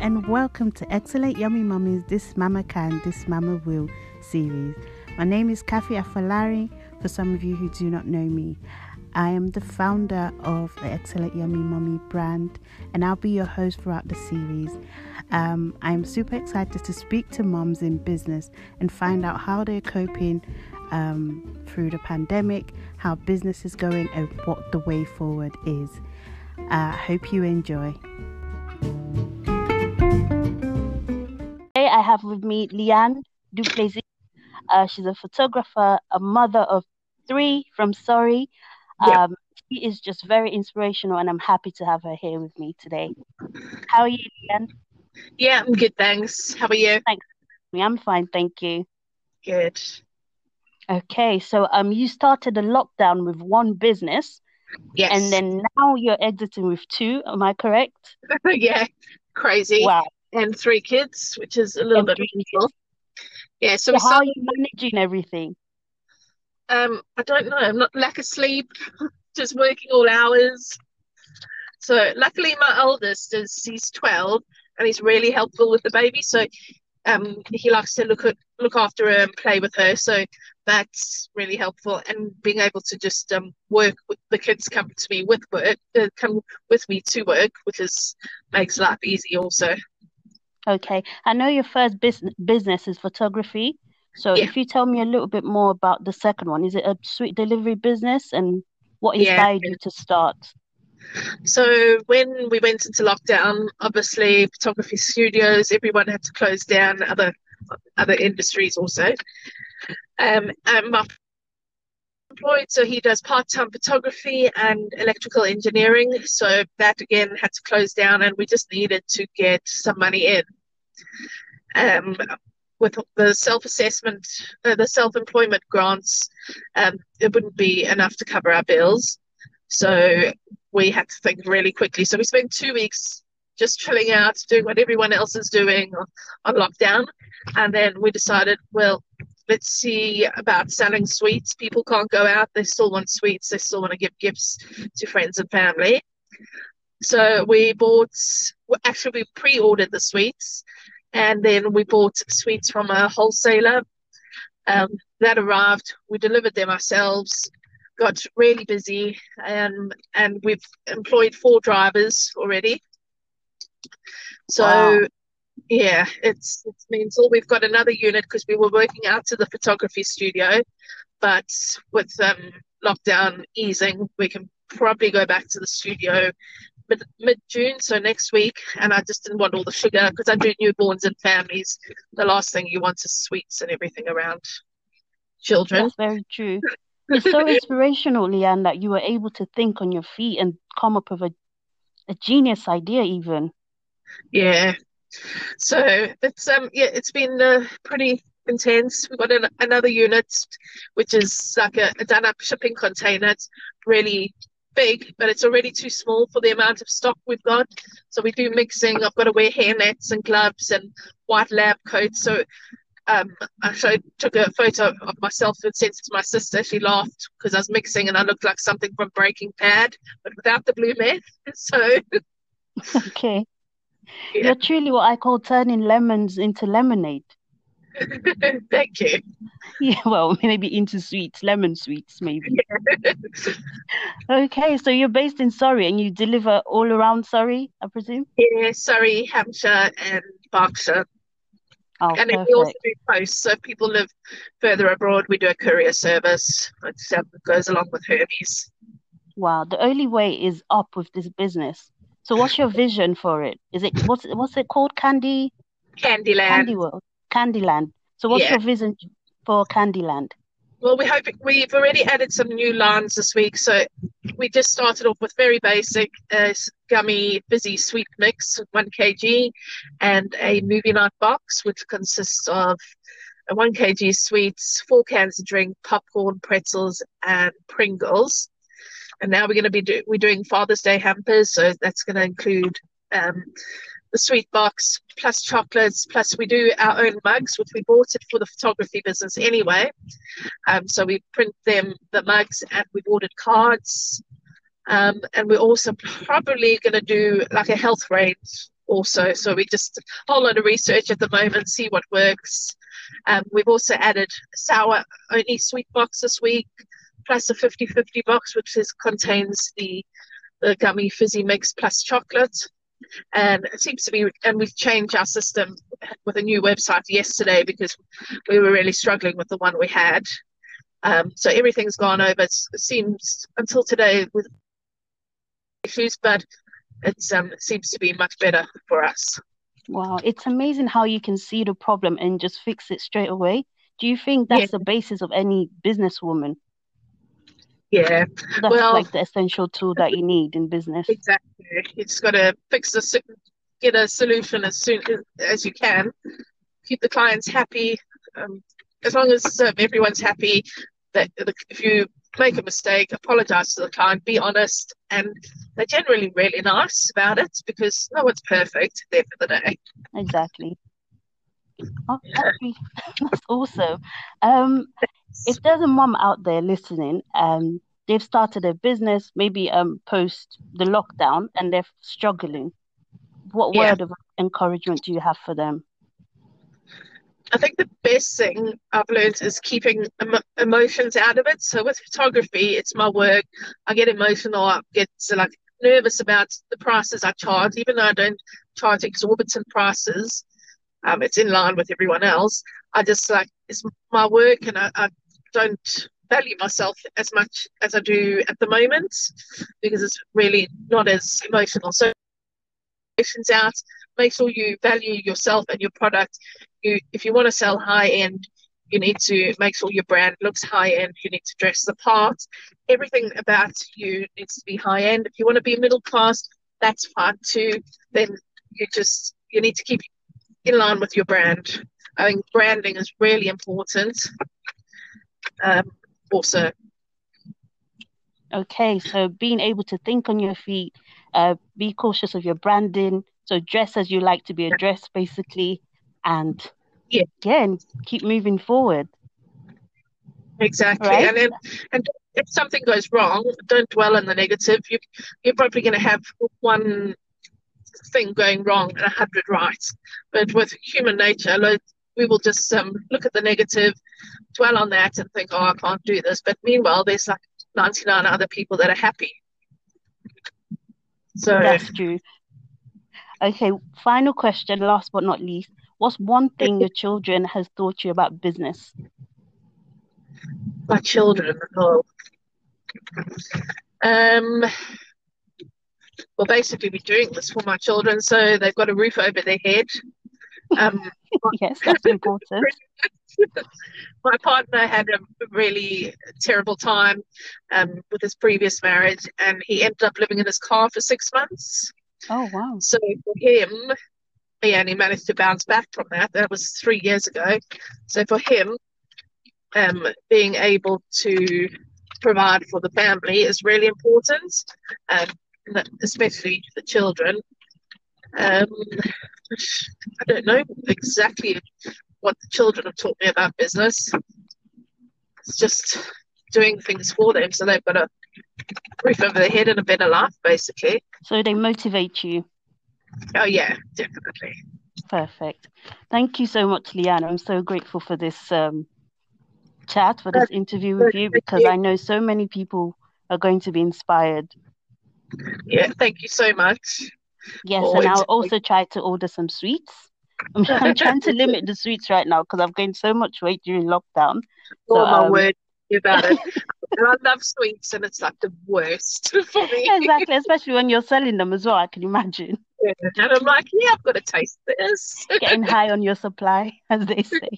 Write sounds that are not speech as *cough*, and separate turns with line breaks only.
and welcome to Excellent Yummy Mummies This Mama Can, This Mama Will series. My name is Kathy Afalari, for some of you who do not know me. I am the founder of the Excellent Yummy Mummy brand, and I'll be your host throughout the series. Um, I'm super excited to speak to moms in business and find out how they're coping um, through the pandemic, how business is going, and what the way forward is. I uh, hope you enjoy. I have with me Leanne Duplessis. Uh, she's a photographer, a mother of three from Surrey. Um, She is just very inspirational, and I'm happy to have her here with me today. How are you, Leanne?
Yeah, I'm good, thanks. How are you?
Thanks. I'm fine, thank you.
Good.
Okay, so um, you started a lockdown with one business.
Yes.
And then now you're exiting with two. Am I correct? *laughs*
yeah, crazy.
Wow.
And three kids, which is a little
And
bit painful. Yeah, so,
So how are you managing everything?
um, I don't know, I'm not lack of sleep, *laughs* just working all hours. So luckily my eldest is he's 12 and he's really helpful with the baby. So um he likes to look at look after her and play with her. So that's really helpful. And being able to just um work with the kids come to me with work, uh, come with me to work, which is makes life easy also.
Okay. I know your first business business is photography. So
Yeah.
if you tell me a little bit more about the second one, is it a sweet delivery business and what
Yeah.
inspired you to start?
So when we went into lockdown, obviously photography studios, everyone had to close down. Other other industries also. Um, and my employed, so he does part-time photography and electrical engineering. So that again had to close down, and we just needed to get some money in. Um, with the self-assessment, uh, the self-employment grants, um, it wouldn't be enough to cover our bills. So we had to think really quickly. So we spent two weeks just chilling out, doing what everyone else is doing on, on lockdown. And then we decided, well, let's see about selling sweets. People can't go out. They still want sweets. They still want to give gifts to friends and family. So we bought, actually, we pre ordered the sweets and then we bought sweets from a wholesaler. Um, that arrived. We delivered them ourselves got really busy and and we've employed four drivers already so
Wow.
yeah it's it means all we've got another unit because we were working out to the photography studio but with um lockdown easing we can probably go back to the studio mid, mid-june so next week and i just didn't want all the sugar because i do newborns and families the last thing you want is sweets and everything around children
That's very true. *laughs* It's so inspirational, Leanne, that you were able to think on your feet and come up with a, a genius idea even.
Yeah. So it's um yeah it's been uh, pretty intense. We've got an, another unit which is like a, a done up shipping container. It's really big, but it's already too small for the amount of stock we've got. So we do mixing. I've got to wear hair nets and gloves and white lab coats. So um I showed took a photo of myself and sent it to my sister. She laughed because I was mixing and I looked like something from Breaking Bad, but without the blue meth. *laughs* So
Okay.
yeah,
You're truly what I call turning lemons into lemonade. *laughs*
thank you.
Yeah, well, maybe into sweets, lemon sweets, maybe. *laughs* Okay, so you're based in Surrey and you deliver all around Surrey, I presume?
Yeah, Surrey, Hampshire, and Berkshire.
Oh,
And we also do post. So if people live further abroad, we do a courier service. It goes along with Hermes.
Wow, the only way is up with this business. So what's your *laughs* vision for it? Is it what's what's it called? Candy
Candyland.
Candy World, Candyland. So what's
Yeah.
your vision for Candyland?
Well, we hope we've already added some new lines this week. So we just started off with very basic uh, gummy fizzy sweet mix, one kg, and a movie night box, which consists of a one kg sweets, four cans of drink, popcorn, pretzels, and Pringles. And now we're going to be do- we're doing Father's Day hampers, so that's going to include um, the sweet box plus chocolates, plus we do our own mugs, which we bought it for the photography business anyway. Um, so we print them the mugs, and we've ordered cards. Um, and we're also probably going to do like a health range also. So we just a whole lot of research at the moment, see what works. Um, we've also added sour only sweet box this week, plus a 50 50 box, which is, contains the, the gummy fizzy mix plus chocolate. And it seems to be, and we've changed our system with a new website yesterday because we were really struggling with the one we had. Um, so everything's gone over. It seems until today with issues, but um, it seems to be much better for us.
Wow, it's amazing how you can see the problem and just fix it straight away. Do you think that's yeah. the basis of any businesswoman?
Yeah,
that's well, like the essential tool that you need in business.
Exactly, you just got to fix the get a solution as soon as you can. Keep the clients happy. Um, as long as um, everyone's happy, that if you make a mistake, apologize to the client, be honest, and they're generally really nice about it because no one's perfect at the end of the day.
Exactly. Oh, *laughs* that's awesome. Um, if there's a mom out there listening, um, they've started a business, maybe um post the lockdown, and they're struggling. What yeah. word of encouragement do you have for them?
I think the best thing I've learned is keeping em- emotions out of it. So with photography, it's my work. I get emotional. I get like nervous about the prices I charge, even though I don't charge exorbitant prices. Um, it's in line with everyone else. I just like it's my work, and I, I don't value myself as much as I do at the moment because it's really not as emotional. So emotions out. Make sure you value yourself and your product you if you want to sell high end, you need to make sure your brand looks high end. You need to dress the part. Everything about you needs to be high end. If you want to be middle class, that's fine too. Then you just you need to keep in line with your brand. I think branding is really important. Um, also.
Okay, so being able to think on your feet, uh, be cautious of your branding. So dress as you like to be addressed, basically, and yeah, again, keep moving forward.
Exactly, right? and then, and if something goes wrong, don't dwell on the negative. You you're probably going to have one thing going wrong and a hundred right. But with human nature, we will just um, look at the negative, dwell on that, and think, "Oh, I can't do this." But meanwhile, there's like 99 other people that are happy.
So that's true. Okay, final question, last but not least. What's one thing your children has taught you about business?
My children, oh. Um, well, basically, we're doing this for my children, so they've got a roof over their head. Um,
yes, that's important.
my partner had a really terrible time um, with his previous marriage, and he ended up living in his car for six months.
Oh wow!
So for him, yeah, he managed to bounce back from that. That was three years ago. So for him, um, being able to provide for the family is really important, um, especially the children. Um, I don't know exactly what the children have taught me about business. It's just doing things for them so they've got a roof over their head and a better life, basically.
So they motivate you.
Oh yeah, definitely.
Perfect. Thank you so much, Leanna. I'm so grateful for this um, chat, for this interview with you, because I know so many people are going to be inspired.
Yeah, thank you so much.
Yes, and I'll also try to order some sweets. I'm, *laughs* I'm trying to *laughs* limit the sweets right now because I've gained so much weight during lockdown.
So, oh my um, word about it. *laughs* I love sweets, and it's like the worst for me.
exactly, especially when you're selling them as well. I can imagine.
Yeah. And I'm like, yeah, I've got to taste this.
Getting high on your supply, as they say.